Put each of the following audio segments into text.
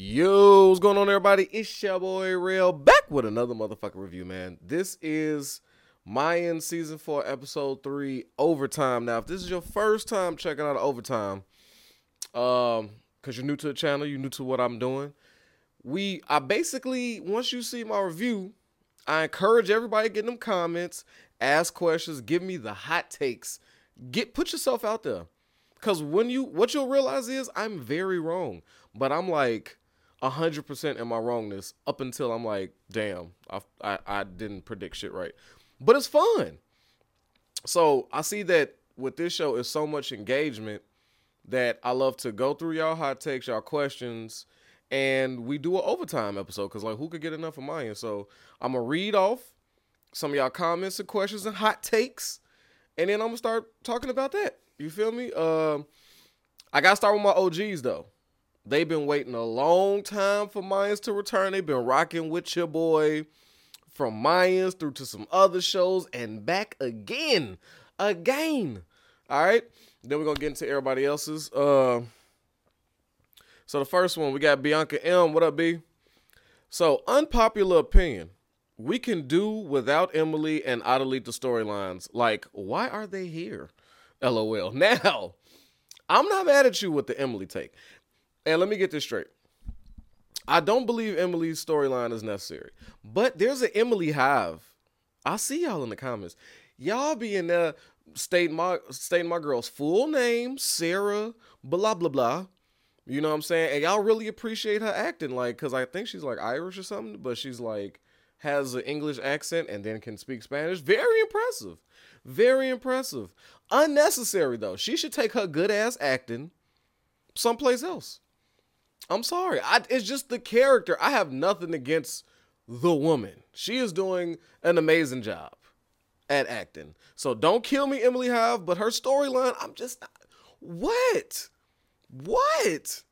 Yo, what's going on, everybody? It's your boy Real back with another motherfucking review, man. This is Mayan season four, episode three, overtime. Now, if this is your first time checking out overtime, um, because you're new to the channel, you're new to what I'm doing. We, I basically, once you see my review, I encourage everybody to get them comments, ask questions, give me the hot takes. Get put yourself out there. Cause when you what you'll realize is I'm very wrong. But I'm like hundred percent in my wrongness up until I'm like, damn, I, I I didn't predict shit right. But it's fun. So I see that with this show is so much engagement that I love to go through y'all hot takes, y'all questions, and we do an overtime episode because like who could get enough of mine? So I'm gonna read off some of y'all comments and questions and hot takes, and then I'm gonna start talking about that. You feel me? Uh, I gotta start with my OGs though. They've been waiting a long time for Mayans to return. They've been rocking with your boy from Mayans through to some other shows and back again. Again. All right. Then we're gonna get into everybody else's. Uh so the first one, we got Bianca M. What up, B? So, unpopular opinion. We can do without Emily and Adelita storylines. Like, why are they here? LOL. Now, I'm not mad at you with the Emily take. And let me get this straight. I don't believe Emily's storyline is necessary. But there's an Emily Hive. I see y'all in the comments. Y'all be in there stating my stating my girl's full name, Sarah, blah blah blah. You know what I'm saying? And y'all really appreciate her acting, like, cause I think she's like Irish or something, but she's like has an English accent and then can speak Spanish. Very impressive. Very impressive. Unnecessary though. She should take her good ass acting someplace else. I'm sorry. I, it's just the character. I have nothing against the woman. She is doing an amazing job at acting. So don't kill me, Emily Hive, but her storyline, I'm just not. What? What?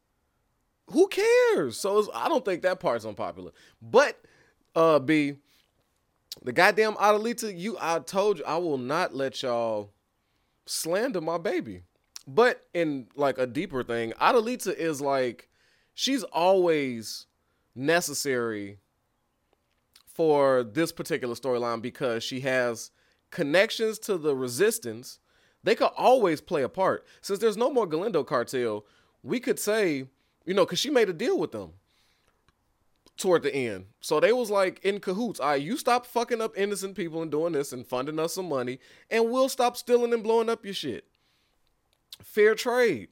Who cares? So I don't think that part's unpopular. But uh B, the goddamn Adelita, you I told you I will not let y'all slander my baby. But in like a deeper thing, Adelita is like she's always necessary for this particular storyline because she has connections to the resistance. They could always play a part. Since there's no more Galindo cartel, we could say, you know, because she made a deal with them toward the end. So they was like in cahoots. Right, you stop fucking up innocent people and doing this and funding us some money, and we'll stop stealing and blowing up your shit. Fair trade.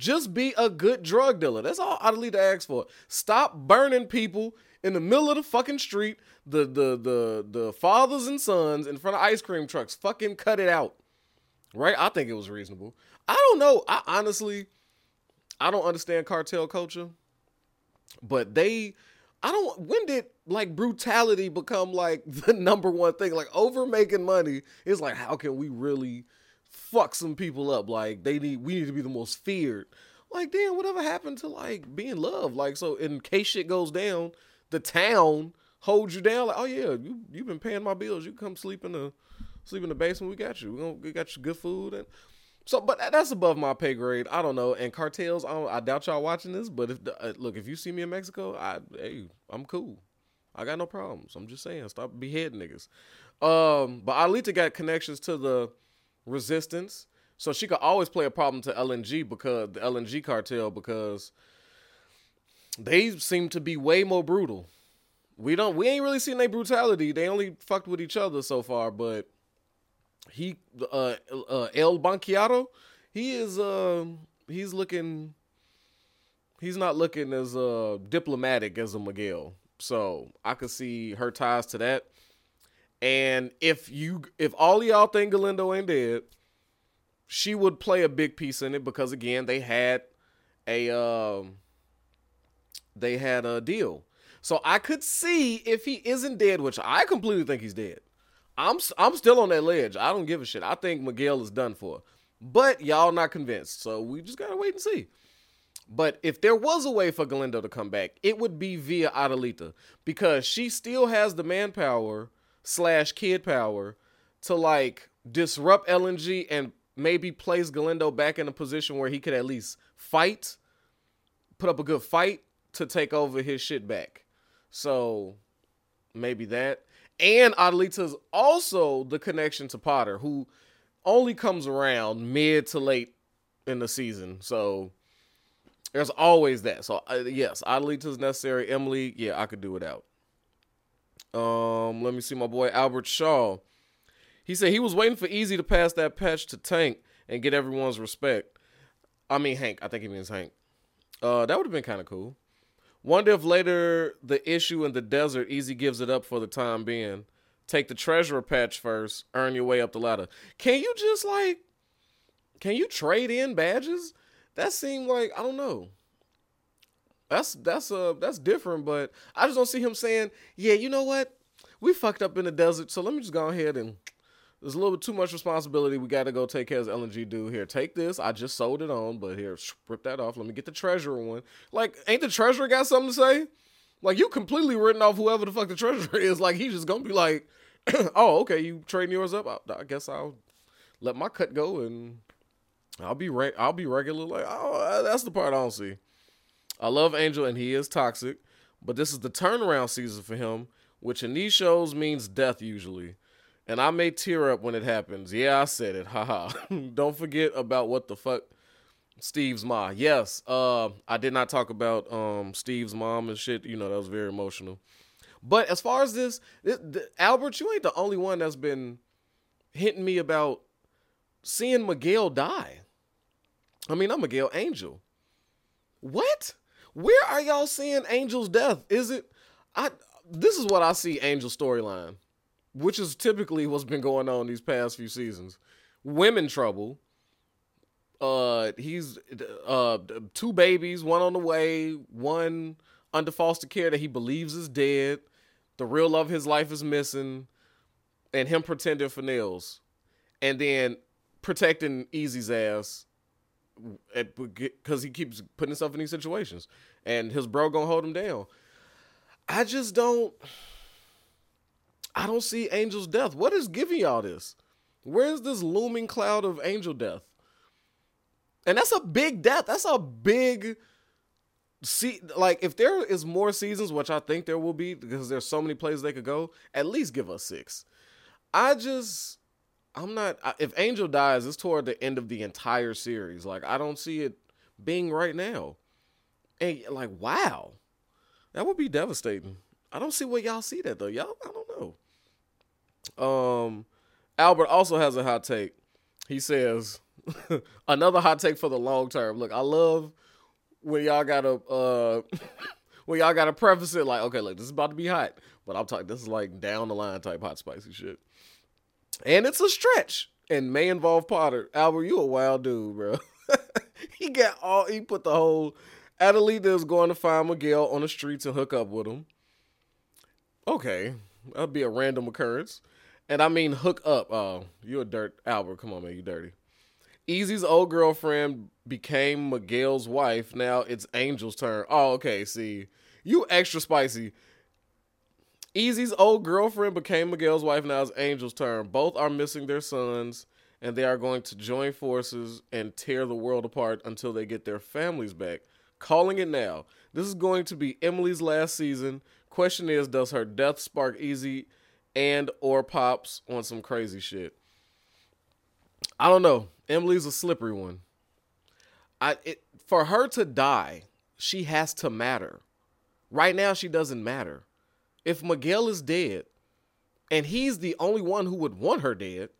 Just be a good drug dealer. That's all Adelita asks for. Stop burning people in the middle of the fucking street, the the the the fathers and sons in front of ice cream trucks. Fucking cut it out. Right? I think it was reasonable. I don't know. I honestly I don't understand cartel culture. But they I don't when did like brutality become like the number one thing? Like over making money is like how can we really fuck some people up. Like they need we need to be the most feared. Like damn, whatever happened to like being loved? Like so in case shit goes down, the town holds you down. Like oh yeah, you you've been paying my bills. You come sleep in the sleep in the basement. We got you. We gonna we got you good food and. So, but that's above my pay grade. I don't know. And cartels, I, I doubt y'all watching this. But if uh, look, if you see me in Mexico, I hey, I'm cool. I got no problems. I'm just saying, stop beheading niggas. Um, but Alita got connections to the resistance. So she could always play a problem to LNG because the LNG cartel because they seem to be way more brutal. We don't we ain't really seen their brutality. They only fucked with each other so far, but he uh, uh El Banquero, he is uh he's looking he's not looking as uh diplomatic as a Miguel. So I could see her ties to that. And if you if all y'all think Galindo ain't dead, she would play a big piece in it because again they had a um they had a deal. So I could see if he isn't dead, which I completely think he's dead. I'm I'm still on that ledge. I don't give a shit. I think Miguel is done for. But y'all not convinced. So we just gotta wait and see. But if there was a way for Galindo to come back, it would be via Adelita because she still has the manpower slash kid power to like disrupt LNG and maybe place Galindo back in a position where he could at least fight, put up a good fight, to take over his shit back. So maybe that. And Adelita's also the connection to Potter, who only comes around mid to late in the season. So there's always that. So uh, yes, Adelita's necessary. Emily, yeah, I could do without. Um, let me see my boy Albert Shaw. He said he was waiting for Easy to pass that patch to Tank and get everyone's respect. I mean Hank. I think he means Hank. Uh, that would have been kind of cool. Wonder if later the issue in the desert, Easy gives it up for the time being. Take the treasurer patch first, earn your way up the ladder. Can you just like, can you trade in badges? That seemed like I don't know. That's that's uh that's different, but I just don't see him saying, yeah, you know what, we fucked up in the desert, so let me just go ahead and there's a little bit too much responsibility. We got to go take care of LNG dude here. Take this. I just sold it on, but here, rip that off. Let me get the treasurer one. Like, ain't the treasurer got something to say? Like, you completely written off whoever the fuck the treasurer is. Like, he's just gonna be like, oh, okay, you trading yours up. I, I, guess I'll let my cut go and I'll be re- I'll be regular. Like, oh, that's the part I don't see. I love Angel and he is toxic, but this is the turnaround season for him, which in these shows means death usually and I may tear up when it happens. Yeah, I said it. Haha. Don't forget about what the fuck Steve's ma. Yes, uh, I did not talk about um Steve's mom and shit. You know that was very emotional. But as far as this, Albert, you ain't the only one that's been hitting me about seeing Miguel die. I mean, I'm Miguel Angel. What? Where are y'all seeing Angel's death? Is it? I. This is what I see Angel storyline which is typically what's been going on these past few seasons. Women trouble. Uh, he's uh two babies, one on the way, one under foster care that he believes is dead. The real love of his life is missing, and him pretending for nails, and then protecting Easy's ass because he keeps putting himself in these situations, and his bro gonna hold him down. I just don't. I don't see Angel's death. What is giving y'all this? Where's this looming cloud of angel death? And that's a big death. That's a big see like if there is more seasons, which I think there will be because there's so many places they could go, at least give us 6. I just I'm not if Angel dies, it's toward the end of the entire series. Like I don't see it being right now. And like wow. That would be devastating. I don't see where y'all see that though. Y'all, I don't know. Um, Albert also has a hot take. He says another hot take for the long term. Look, I love when y'all gotta uh when y'all gotta preface it like, okay, look, this is about to be hot, but I'm talking this is like down the line type hot spicy shit, and it's a stretch and may involve Potter. Albert, you a wild dude, bro. he got all he put the whole Adelita is going to find Miguel on the streets and hook up with him. Okay, That'd be a random occurrence. And I mean, hook up. Oh, you're a dirt, Albert. Come on, man, you dirty. Easy's old girlfriend became Miguel's wife. Now it's Angel's turn. Oh, okay. See, you extra spicy. Easy's old girlfriend became Miguel's wife. Now it's Angel's turn. Both are missing their sons, and they are going to join forces and tear the world apart until they get their families back. Calling it now. This is going to be Emily's last season. Question is, does her death spark Easy and or Pops on some crazy shit? I don't know. Emily's a slippery one. I it, for her to die, she has to matter. Right now, she doesn't matter. If Miguel is dead, and he's the only one who would want her dead,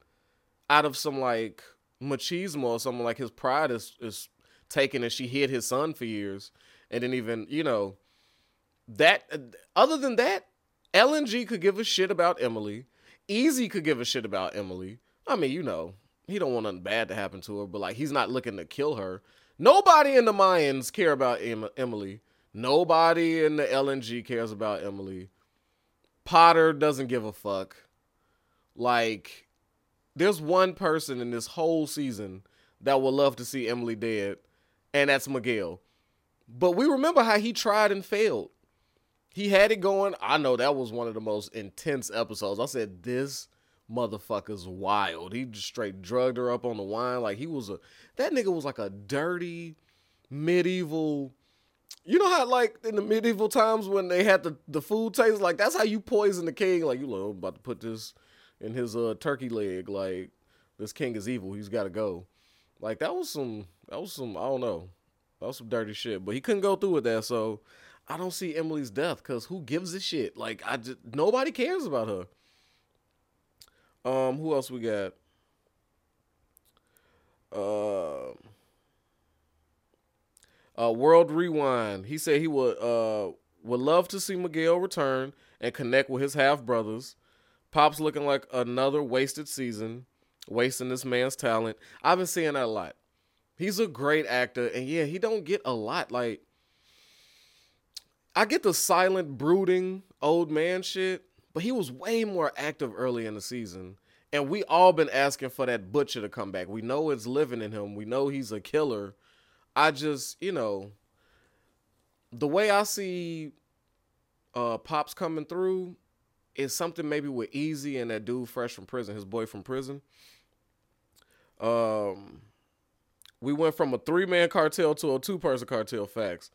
out of some like machismo or something like his pride is is taken, and she hid his son for years, and then even you know that other than that, LNG could give a shit about Emily. Easy could give a shit about Emily. I mean, you know, he don't want nothing bad to happen to her, but like he's not looking to kill her. Nobody in the Mayans care about em- Emily. Nobody in the LNG cares about Emily. Potter doesn't give a fuck. Like, there's one person in this whole season that would love to see Emily dead, and that's Miguel. But we remember how he tried and failed he had it going. I know that was one of the most intense episodes. I said, this motherfucker's wild. He just straight drugged her up on the wine. Like he was a that nigga was like a dirty medieval You know how like in the medieval times when they had the, the food taste, like that's how you poison the king. Like you know, I'm about to put this in his uh turkey leg. Like this king is evil. He's got to go. Like that was some that was some I don't know. That was some dirty shit. But he couldn't go through with that, so I don't see Emily's death because who gives a shit? Like I just nobody cares about her. Um, who else we got? Uh, uh, World Rewind. He said he would uh would love to see Miguel return and connect with his half brothers. Pop's looking like another wasted season, wasting this man's talent. I've been seeing that a lot. He's a great actor, and yeah, he don't get a lot. Like, I get the silent, brooding old man shit, but he was way more active early in the season. And we all been asking for that butcher to come back. We know it's living in him. We know he's a killer. I just, you know, the way I see uh Pops coming through is something maybe with Easy and that dude fresh from prison, his boy from prison. Um we went from a three man cartel to a two person cartel facts.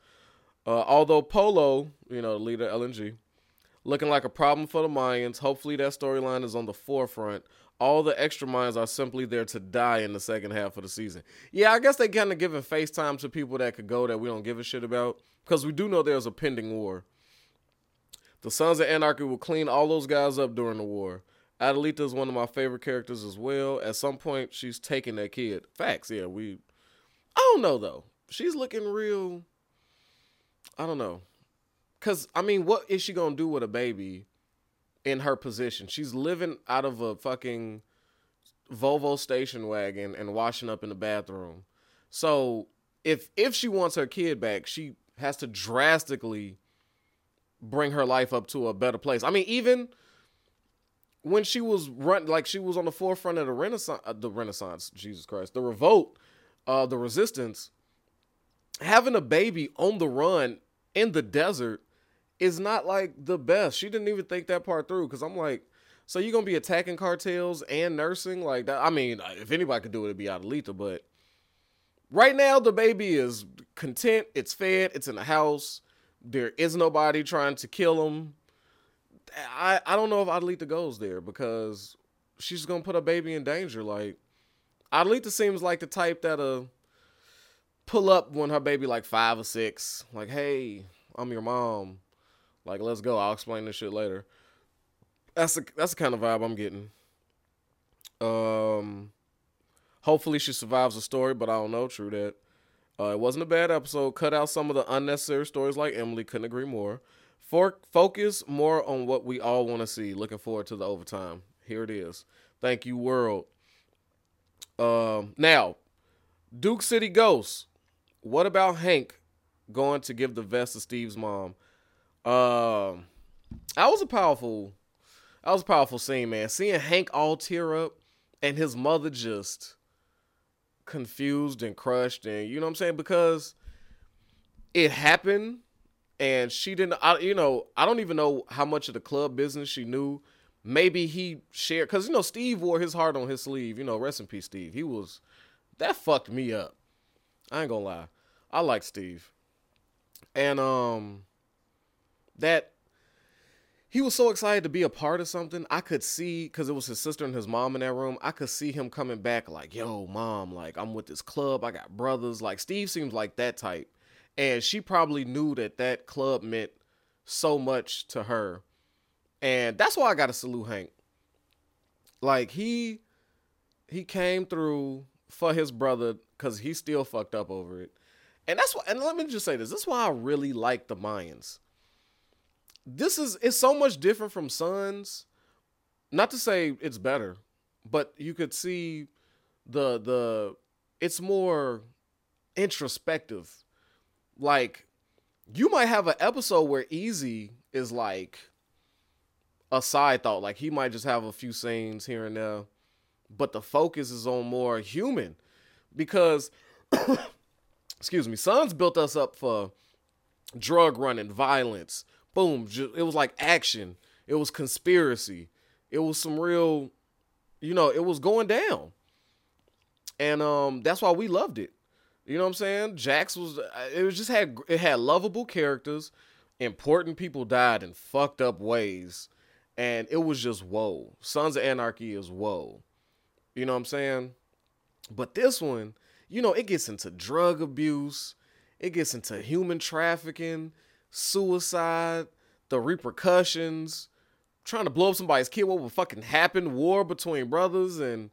Uh, although Polo, you know, the leader LNG, looking like a problem for the Mayans. Hopefully that storyline is on the forefront. All the extra Mayans are simply there to die in the second half of the season. Yeah, I guess they kind of giving FaceTime to people that could go that we don't give a shit about. Because we do know there's a pending war. The Sons of Anarchy will clean all those guys up during the war. Adelita is one of my favorite characters as well. At some point, she's taking that kid. Facts, yeah. We, I don't know though. She's looking real. I don't know. Cause I mean, what is she gonna do with a baby in her position? She's living out of a fucking Volvo station wagon and washing up in the bathroom. So if if she wants her kid back, she has to drastically bring her life up to a better place. I mean, even when she was run like she was on the forefront of the Renaissance, uh, the Renaissance, Jesus Christ, the revolt, uh, the resistance, having a baby on the run in the desert is not like the best. She didn't even think that part through because I'm like, so you're gonna be attacking cartels and nursing like that? I mean, if anybody could do it, it'd be Adelita. But right now, the baby is content. It's fed. It's in the house. There is nobody trying to kill him. I I don't know if Adelita goes there because she's gonna put a baby in danger. Like Adelita seems like the type that uh pull up when her baby like five or six. Like, hey, I'm your mom. Like, let's go. I'll explain this shit later. That's the that's the kind of vibe I'm getting. Um, hopefully she survives the story, but I don't know. True that. Uh, it wasn't a bad episode. Cut out some of the unnecessary stories like Emily. Couldn't agree more. For focus more on what we all want to see. Looking forward to the overtime. Here it is. Thank you, world. Um, now, Duke City Ghosts. What about Hank going to give the vest to Steve's mom? Um, that was a powerful, that was a powerful scene, man. Seeing Hank all tear up and his mother just confused and crushed, and you know what I'm saying because it happened, and she didn't. I, you know, I don't even know how much of the club business she knew. Maybe he shared because you know Steve wore his heart on his sleeve. You know, rest in peace, Steve. He was that fucked me up. I ain't gonna lie. I like Steve. And um that he was so excited to be a part of something. I could see because it was his sister and his mom in that room. I could see him coming back like, "Yo, mom, like I'm with this club. I got brothers." Like Steve seems like that type, and she probably knew that that club meant so much to her, and that's why I got to salute Hank. Like he he came through for his brother because he still fucked up over it, and that's why. And let me just say this: this is why I really like the Mayans this is it's so much different from Sons. Not to say it's better, but you could see the the it's more introspective. Like you might have an episode where Easy is like a side thought, like he might just have a few scenes here and there, but the focus is on more human because excuse me, Sons built us up for drug running, violence, boom, it was like action. It was conspiracy. It was some real, you know, it was going down. And um that's why we loved it. You know what I'm saying? Jax was it was just had it had lovable characters. Important people died in fucked up ways. And it was just whoa. Sons of Anarchy is whoa. You know what I'm saying? But this one, you know, it gets into drug abuse, it gets into human trafficking, suicide, the repercussions, trying to blow up somebody's kid. What would fucking happen? War between brothers and,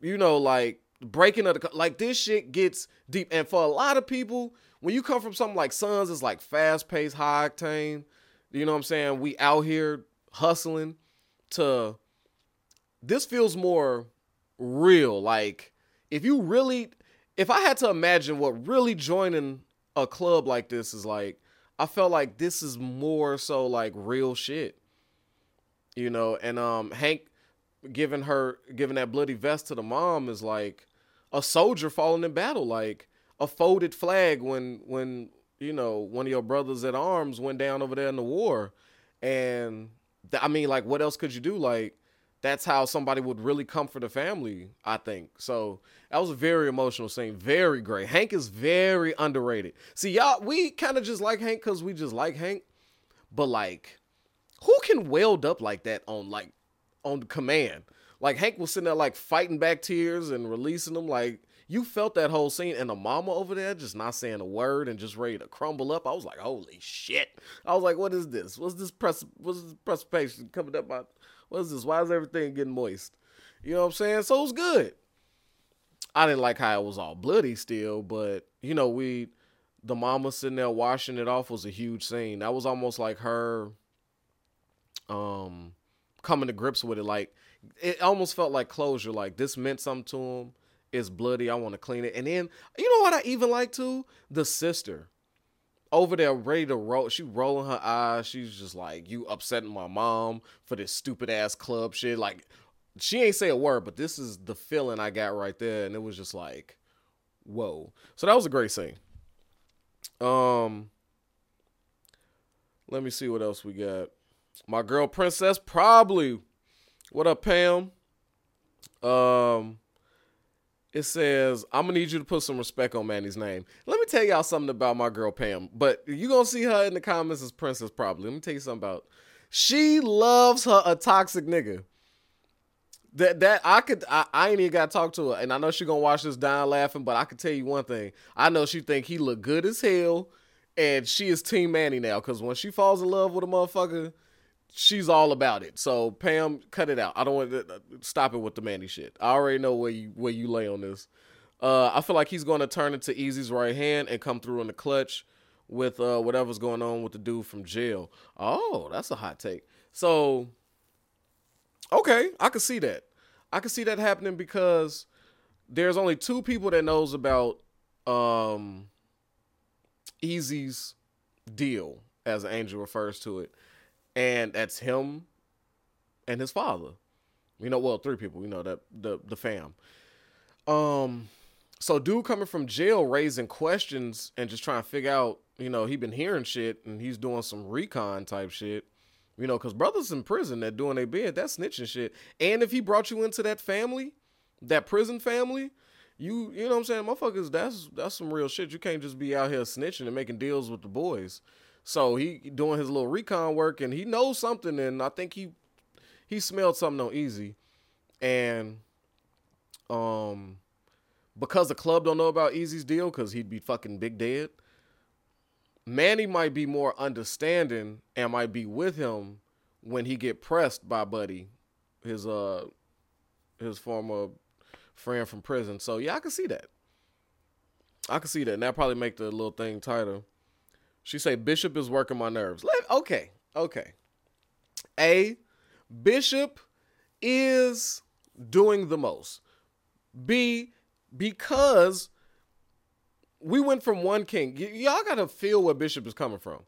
you know, like breaking of the like this shit gets deep. And for a lot of people, when you come from something like Sons, it's like fast paced, high octane. You know what I'm saying? We out here hustling. To this feels more real. Like if you really, if I had to imagine what really joining a club like this is like, I felt like this is more so like real shit. You know, and um Hank giving her giving that bloody vest to the mom is like a soldier falling in battle, like a folded flag when when you know one of your brothers at arms went down over there in the war, and th- I mean, like, what else could you do? Like, that's how somebody would really comfort a family, I think. So that was a very emotional scene. Very great. Hank is very underrated. See, y'all, we kind of just like Hank because we just like Hank. But like, who can weld up like that on like on command? Like Hank was sitting there like fighting back tears and releasing them. Like you felt that whole scene, and the mama over there just not saying a word and just ready to crumble up. I was like, holy shit! I was like, what is this? What's this press? What's this precipitation coming up? What is this? Why is everything getting moist? You know what I'm saying? So it was good. I didn't like how it was all bloody still, but you know, we the mama sitting there washing it off was a huge scene. That was almost like her um coming to grips with it. Like it almost felt like closure. Like this meant something to him. It's bloody. I want to clean it. And then you know what I even like too? The sister over there ready to roll. She rolling her eyes. She's just like, you upsetting my mom for this stupid ass club shit. Like, she ain't say a word, but this is the feeling I got right there. And it was just like, whoa. So that was a great scene. Um, let me see what else we got. My girl Princess probably. What up, Pam? Um, it says, I'm gonna need you to put some respect on Manny's name. Let me tell y'all something about my girl Pam, but you gonna see her in the comments as Princess probably. Let me tell you something about. She loves her a toxic nigga. That that I could I, I ain't even gotta talk to her, and I know she gonna watch this down laughing, but I can tell you one thing. I know she think he look good as hell, and she is Team Manny now. Cause when she falls in love with a motherfucker, she's all about it. So Pam, cut it out. I don't want to uh, stop it with the Manny shit. I already know where you where you lay on this. Uh, I feel like he's going to turn into Easy's right hand and come through in the clutch with uh, whatever's going on with the dude from jail. Oh, that's a hot take. So, okay, I can see that. I can see that happening because there's only two people that knows about um, Easy's deal, as Angel refers to it and that's him and his father. You know, well, three people. You know that the the fam. Um, so dude coming from jail raising questions and just trying to figure out. You know, he been hearing shit and he's doing some recon type shit. You know, because brothers in prison that doing their bid, that's snitching shit. And if he brought you into that family, that prison family, you you know what I'm saying, motherfuckers, that's that's some real shit. You can't just be out here snitching and making deals with the boys. So he doing his little recon work and he knows something and I think he he smelled something on easy. And um because the club don't know about Easy's deal cuz he'd be fucking big dead. Manny might be more understanding and might be with him when he get pressed by Buddy, his uh his former friend from prison. So yeah, I can see that. I can see that. And that probably make the little thing tighter. She say Bishop is working my nerves. Let, okay, okay. A, Bishop is doing the most. B, because we went from one king. Y- y'all gotta feel where Bishop is coming from.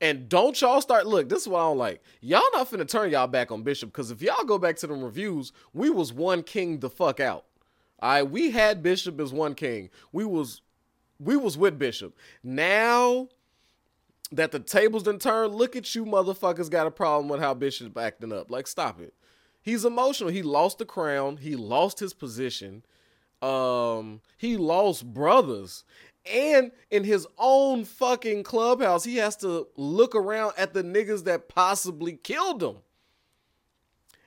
And don't y'all start look, this is what I don't like. Y'all not finna turn y'all back on Bishop, because if y'all go back to the reviews, we was one king the fuck out. Alright, we had Bishop as one king. We was we was with Bishop. Now that the tables done turned. Look at you, motherfuckers, got a problem with how Bishop's acting up. Like, stop it. He's emotional. He lost the crown. He lost his position. Um, he lost brothers. And in his own fucking clubhouse, he has to look around at the niggas that possibly killed him.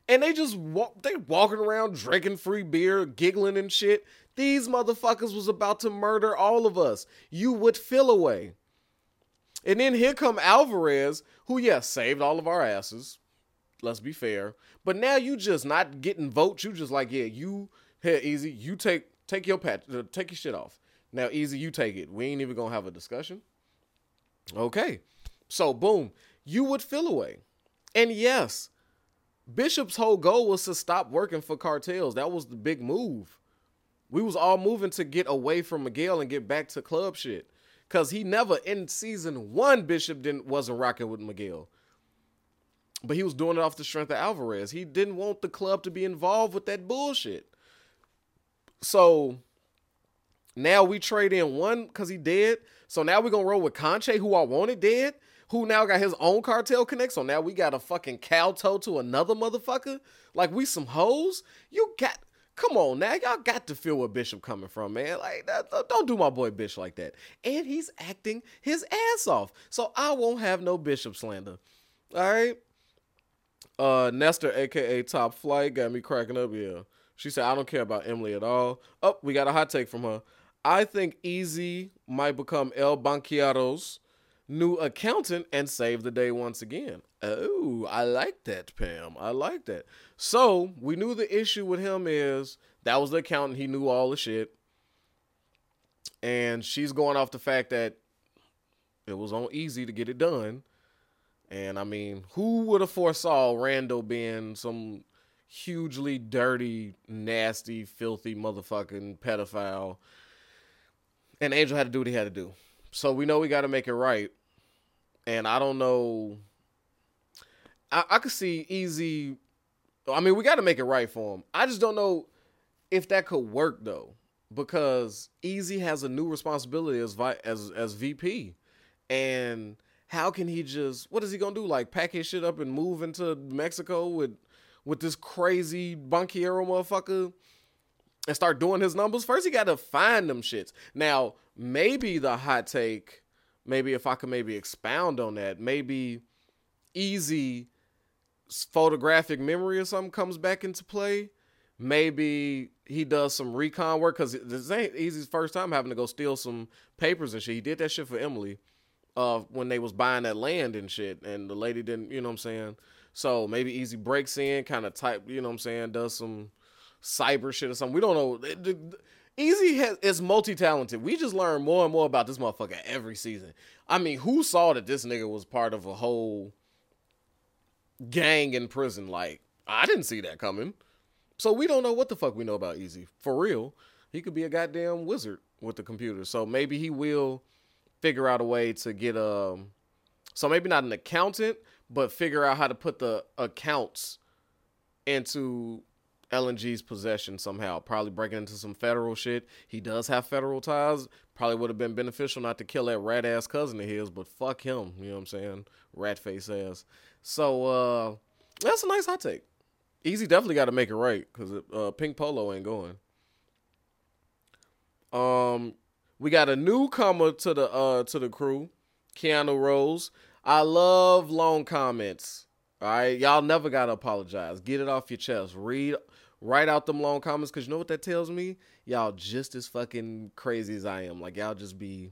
And they just walk, they walking around drinking free beer, giggling and shit. These motherfuckers was about to murder all of us. You would feel away. And then here come Alvarez, who yes, yeah, saved all of our asses. Let's be fair. But now you just not getting votes. You just like, yeah, you here easy. You take take your patch, uh, take your shit off. Now easy, you take it. We ain't even gonna have a discussion. Okay. So boom, you would feel away. And yes, Bishop's whole goal was to stop working for cartels. That was the big move. We was all moving to get away from Miguel and get back to club shit. Cause he never in season one Bishop didn't wasn't rocking with Miguel. But he was doing it off the strength of Alvarez. He didn't want the club to be involved with that bullshit. So now we trade in one because he dead. So now we're gonna roll with Canche, who I wanted dead, who now got his own cartel connect. So now we got a fucking cow toe to another motherfucker. Like we some hoes. You got Come on now, y'all got to feel where Bishop coming from, man. Like, don't do my boy Bishop like that. And he's acting his ass off, so I won't have no Bishop slander. All right. Uh, Nestor, aka Top Flight, got me cracking up. Yeah, she said I don't care about Emily at all. Oh, we got a hot take from her. I think Easy might become El Banquero's new accountant and save the day once again. Oh, I like that, Pam. I like that. So we knew the issue with him is that was the accountant. He knew all the shit. And she's going off the fact that it was on easy to get it done. And I mean, who would have foresaw Randall being some hugely dirty, nasty, filthy motherfucking pedophile? And Angel had to do what he had to do. So we know we got to make it right. And I don't know. I, I could see easy. I mean, we got to make it right for him. I just don't know if that could work though, because Easy has a new responsibility as as as VP, and how can he just? What is he gonna do? Like pack his shit up and move into Mexico with with this crazy Banquero motherfucker? and start doing his numbers, first he got to find them shits. Now, maybe the hot take, maybe if I could maybe expound on that, maybe easy photographic memory or something comes back into play. Maybe he does some recon work because this ain't Easy's first time having to go steal some papers and shit. He did that shit for Emily uh, when they was buying that land and shit, and the lady didn't, you know what I'm saying? So maybe Easy breaks in, kind of type, you know what I'm saying, does some cyber shit or something. We don't know. Easy has, is multi talented. We just learn more and more about this motherfucker every season. I mean, who saw that this nigga was part of a whole gang in prison? Like, I didn't see that coming. So we don't know what the fuck we know about Easy. For real. He could be a goddamn wizard with the computer. So maybe he will figure out a way to get um so maybe not an accountant, but figure out how to put the accounts into LNG's possession somehow. Probably breaking into some federal shit. He does have federal ties. Probably would have been beneficial not to kill that rat ass cousin of his, but fuck him. You know what I'm saying? Rat face ass. So uh that's a nice hot take. Easy definitely got to make it right because uh, Pink Polo ain't going. Um, we got a newcomer to the uh to the crew, Keanu Rose. I love long comments. All right, y'all never gotta apologize. Get it off your chest. Read write out them long comments because you know what that tells me? Y'all just as fucking crazy as I am. Like y'all just be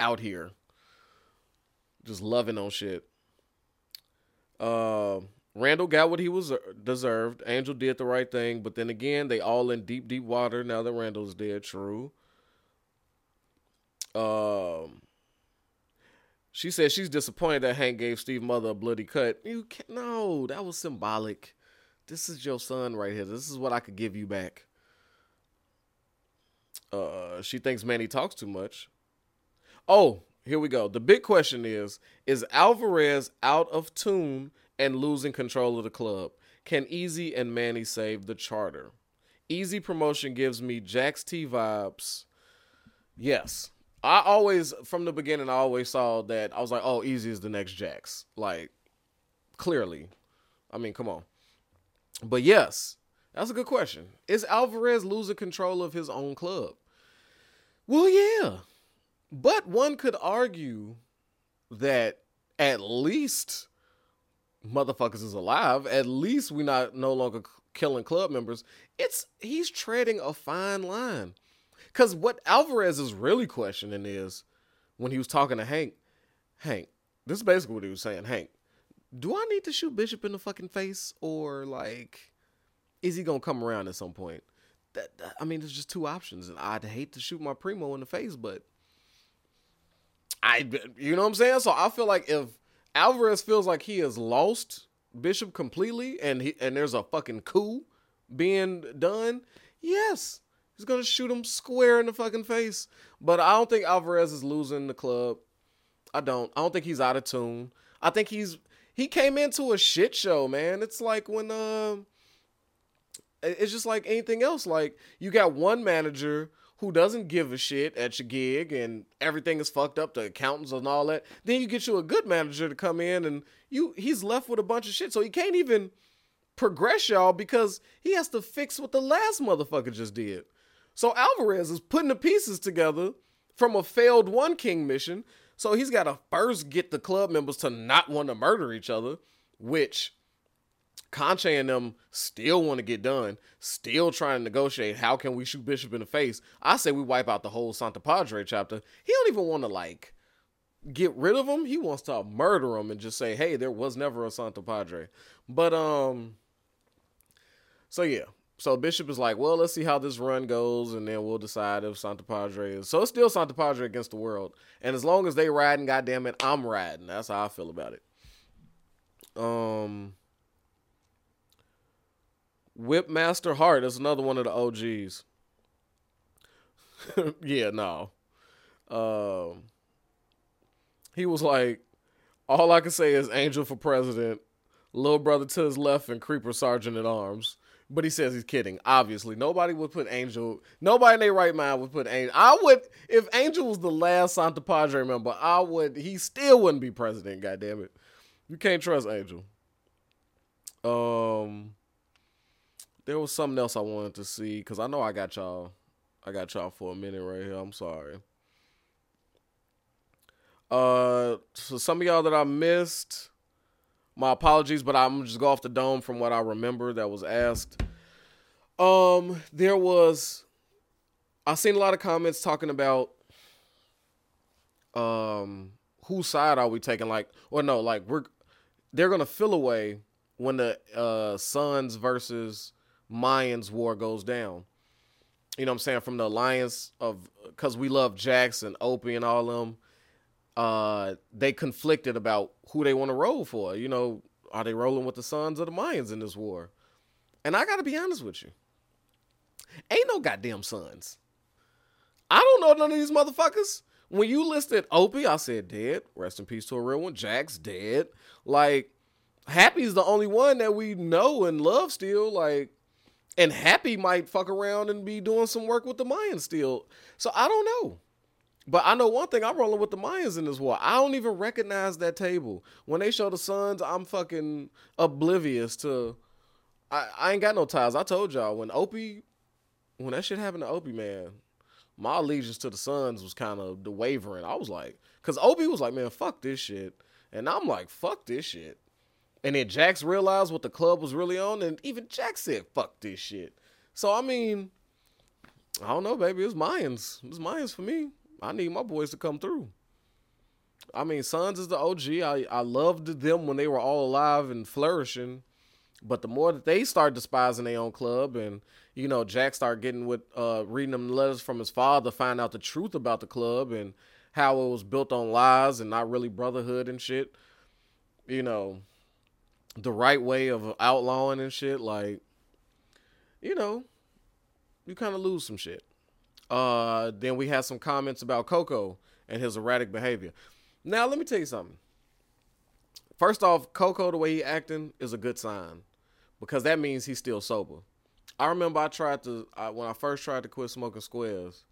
out here just loving on shit. Uh, Randall got what he was uh, deserved. Angel did the right thing, but then again, they all in deep, deep water now that Randall's dead. True. Um, she said she's disappointed that Hank gave Steve Mother a bloody cut. You can't, no, that was symbolic. This is your son right here. This is what I could give you back. Uh, she thinks Manny talks too much. Oh, here we go. The big question is Is Alvarez out of tune and losing control of the club? Can Easy and Manny save the charter? Easy promotion gives me Jax T vibes. Yes. I always, from the beginning, I always saw that. I was like, oh, Easy is the next Jax. Like, clearly. I mean, come on. But yes, That's a good question. Is Alvarez losing control of his own club? Well, yeah. But one could argue that at least motherfuckers is alive. At least we're not no longer killing club members. It's he's treading a fine line. Cause what Alvarez is really questioning is when he was talking to Hank, Hank, this is basically what he was saying, Hank, do I need to shoot Bishop in the fucking face or like is he gonna come around at some point? That, that I mean, there's just two options, and I'd hate to shoot my primo in the face, but I, you know what I'm saying. So I feel like if Alvarez feels like he has lost Bishop completely, and he and there's a fucking coup being done, yes, he's gonna shoot him square in the fucking face. But I don't think Alvarez is losing the club. I don't. I don't think he's out of tune. I think he's he came into a shit show, man. It's like when uh, it's just like anything else. Like you got one manager who doesn't give a shit at your gig and everything is fucked up, the accountants and all that. Then you get you a good manager to come in and you he's left with a bunch of shit. So he can't even progress y'all because he has to fix what the last motherfucker just did. So Alvarez is putting the pieces together from a failed one king mission. So he's got to first get the club members to not want to murder each other, which Canche and them still want to get done, still trying to negotiate. How can we shoot Bishop in the face? I say we wipe out the whole Santo Padre chapter. He don't even want to like get rid of him. He wants to murder him and just say, "Hey, there was never a Santo Padre." But um, so yeah, so Bishop is like, "Well, let's see how this run goes, and then we'll decide if Santo Padre is." So it's still Santo Padre against the world, and as long as they riding, goddamn it, I'm riding. That's how I feel about it. Um. Whipmaster Hart is another one of the OGs. yeah, no. Um, he was like, all I can say is Angel for president, little brother to his left, and Creeper Sergeant at arms. But he says he's kidding. Obviously, nobody would put Angel. Nobody in their right mind would put Angel. I would if Angel was the last Santo Padre member. I would. He still wouldn't be president. God damn it, you can't trust Angel. Um, there was something else I wanted to see because I know I got y'all. I got y'all for a minute right here. I'm sorry. Uh, so some of y'all that I missed, my apologies, but I'm just go off the dome from what I remember that was asked. Um, there was, I seen a lot of comments talking about, um, whose side are we taking? Like, or no, like we're, they're gonna fill away when the uh Sons versus Mayans war goes down. You know what I'm saying? From the alliance of because we love Jackson, Opie, and all them. Uh, they conflicted about who they want to roll for. You know, are they rolling with the Sons of the Mayans in this war? And I gotta be honest with you, ain't no goddamn Sons. I don't know none of these motherfuckers. When you listed Opie, I said dead. Rest in peace to a real one. Jack's dead. Like, Happy's the only one that we know and love still. Like, and Happy might fuck around and be doing some work with the Mayans still. So I don't know. But I know one thing, I'm rolling with the Mayans in this war. I don't even recognize that table. When they show the Sons, I'm fucking oblivious to I, I ain't got no ties. I told y'all when Opie when that shit happened to Opie, man, my allegiance to the Sons was kind of the wavering. I was like, cause Opie was like, man, fuck this shit. And I'm like, fuck this shit. And then Jax realized what the club was really on, and even Jax said, fuck this shit. So, I mean, I don't know, baby. It's Mayans. It's Mayans for me. I need my boys to come through. I mean, Sons is the OG. I, I loved them when they were all alive and flourishing. But the more that they start despising their own club and, you know, Jack start getting with uh, reading them letters from his father, find out the truth about the club and how it was built on lies and not really brotherhood and shit. You know, the right way of outlawing and shit, like, you know, you kind of lose some shit. Uh, then we had some comments about Coco and his erratic behavior. Now, let me tell you something. First off, Coco, the way he acting is a good sign because that means he's still sober. I remember I tried to I, when I first tried to quit smoking squares.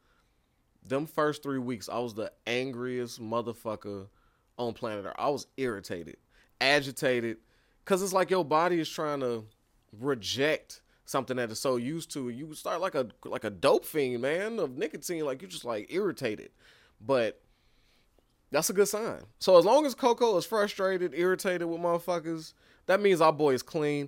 Them first three weeks, I was the angriest motherfucker on planet Earth. I was irritated, agitated, because it's like your body is trying to reject something that is so used to. You start like a like a dope fiend, man, of nicotine. Like you're just like irritated, but that's a good sign. So as long as Coco is frustrated, irritated with motherfuckers, that means our boy is clean.